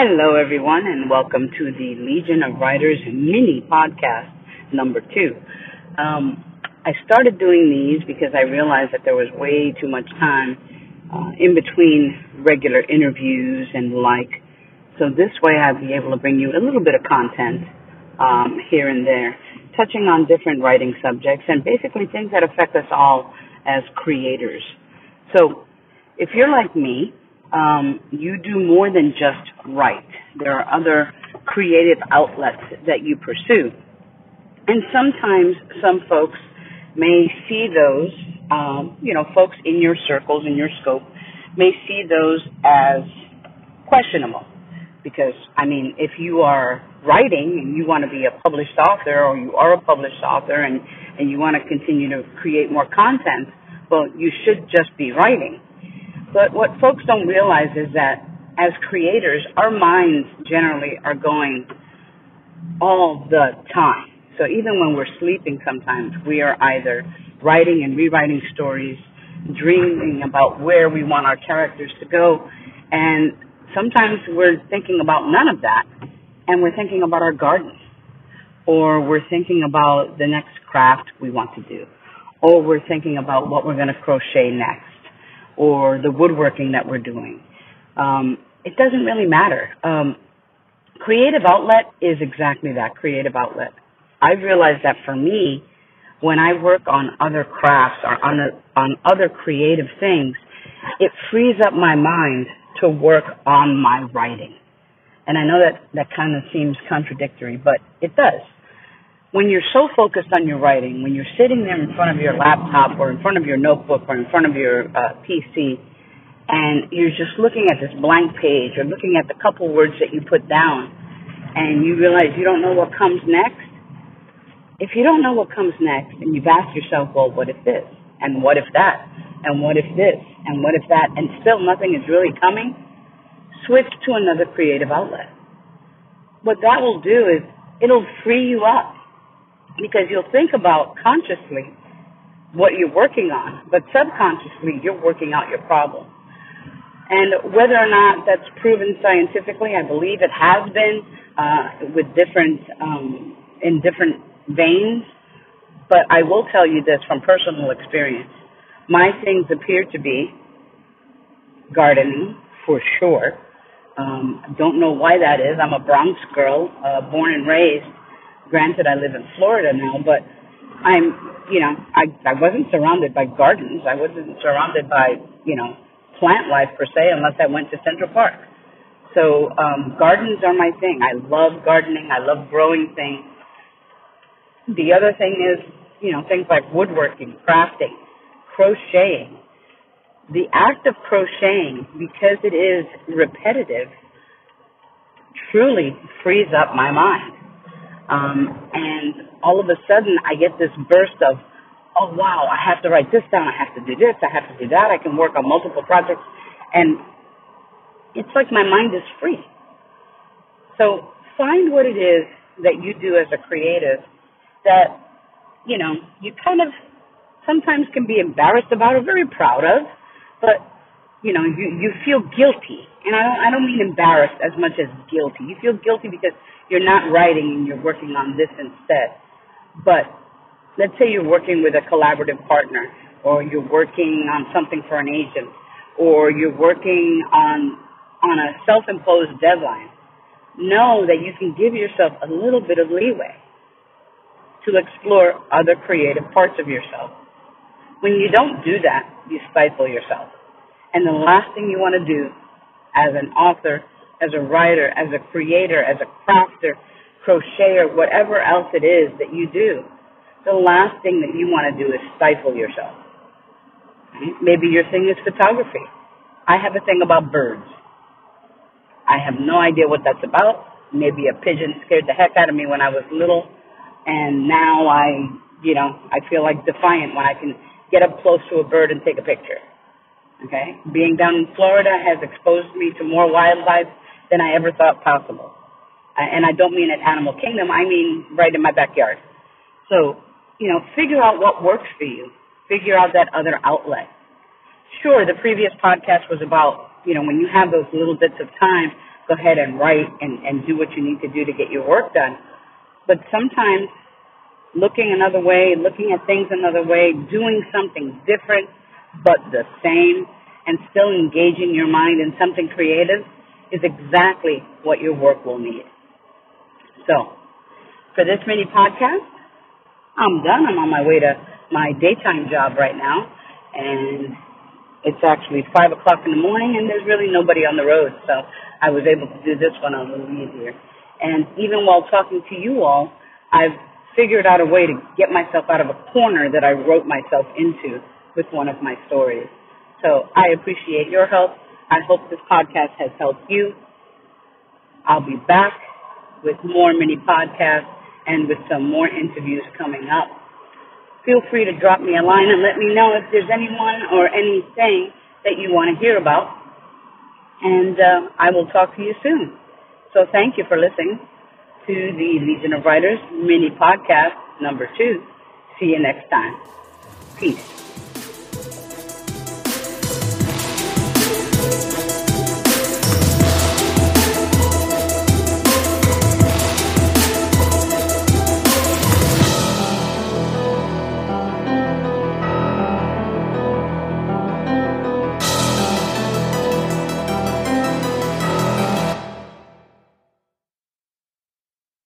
Hello, everyone, and welcome to the Legion of Writers mini podcast number two. Um, I started doing these because I realized that there was way too much time uh, in between regular interviews and like. So this way, I'd be able to bring you a little bit of content um, here and there, touching on different writing subjects and basically things that affect us all as creators. So, if you're like me, um, you do more than just write. There are other creative outlets that you pursue. And sometimes some folks may see those, um, you know, folks in your circles, in your scope, may see those as questionable. Because, I mean, if you are writing and you want to be a published author or you are a published author and, and you want to continue to create more content, well, you should just be writing. But what folks don't realize is that as creators, our minds generally are going all the time. So even when we're sleeping sometimes, we are either writing and rewriting stories, dreaming about where we want our characters to go, and sometimes we're thinking about none of that, and we're thinking about our garden, or we're thinking about the next craft we want to do, or we're thinking about what we're going to crochet next or the woodworking that we're doing. Um, it doesn't really matter. Um, creative outlet is exactly that creative outlet. I've realized that for me, when I work on other crafts or on, a, on other creative things, it frees up my mind to work on my writing. And I know that that kind of seems contradictory, but it does when you're so focused on your writing, when you're sitting there in front of your laptop or in front of your notebook or in front of your uh, PC, and you're just looking at this blank page or looking at the couple words that you put down, and you realize you don't know what comes next, if you don't know what comes next, and you've asked yourself, well, what if this? And what if that? And what if this? And what if that? And still nothing is really coming, switch to another creative outlet. What that will do is it'll free you up because you'll think about consciously what you're working on, but subconsciously you're working out your problem. And whether or not that's proven scientifically, I believe it has been uh, with different um, in different veins. But I will tell you this from personal experience: my things appear to be gardening for sure. Um, don't know why that is. I'm a Bronx girl, uh, born and raised Granted, I live in Florida now, but I'm, you know, I I wasn't surrounded by gardens. I wasn't surrounded by, you know, plant life per se, unless I went to Central Park. So um, gardens are my thing. I love gardening. I love growing things. The other thing is, you know, things like woodworking, crafting, crocheting. The act of crocheting, because it is repetitive, truly frees up my mind. Um, and all of a sudden, I get this burst of, oh wow, I have to write this down. I have to do this. I have to do that. I can work on multiple projects, and it's like my mind is free. So find what it is that you do as a creative that you know you kind of sometimes can be embarrassed about or very proud of, but you know you you feel guilty, and I don't I don't mean embarrassed as much as guilty. You feel guilty because you're not writing and you're working on this instead. But let's say you're working with a collaborative partner or you're working on something for an agent or you're working on on a self-imposed deadline. Know that you can give yourself a little bit of leeway to explore other creative parts of yourself. When you don't do that, you stifle yourself. And the last thing you want to do as an author as a writer, as a creator, as a crafter, crocheter, whatever else it is that you do, the last thing that you want to do is stifle yourself. Maybe your thing is photography. I have a thing about birds. I have no idea what that's about. Maybe a pigeon scared the heck out of me when I was little, and now I, you know, I feel like defiant when I can get up close to a bird and take a picture. Okay? Being down in Florida has exposed me to more wildlife than I ever thought possible. And I don't mean at Animal Kingdom, I mean right in my backyard. So, you know, figure out what works for you. Figure out that other outlet. Sure, the previous podcast was about, you know, when you have those little bits of time, go ahead and write and, and do what you need to do to get your work done. But sometimes looking another way, looking at things another way, doing something different but the same, and still engaging your mind in something creative is exactly what your work will need. So, for this mini podcast, I'm done. I'm on my way to my daytime job right now, and it's actually 5 o'clock in the morning, and there's really nobody on the road, so I was able to do this one a little easier. And even while talking to you all, I've figured out a way to get myself out of a corner that I wrote myself into with one of my stories. So I appreciate your help. I hope this podcast has helped you. I'll be back with more mini podcasts and with some more interviews coming up. Feel free to drop me a line and let me know if there's anyone or anything that you want to hear about. And uh, I will talk to you soon. So thank you for listening to the Legion of Writers mini podcast number two. See you next time. Peace.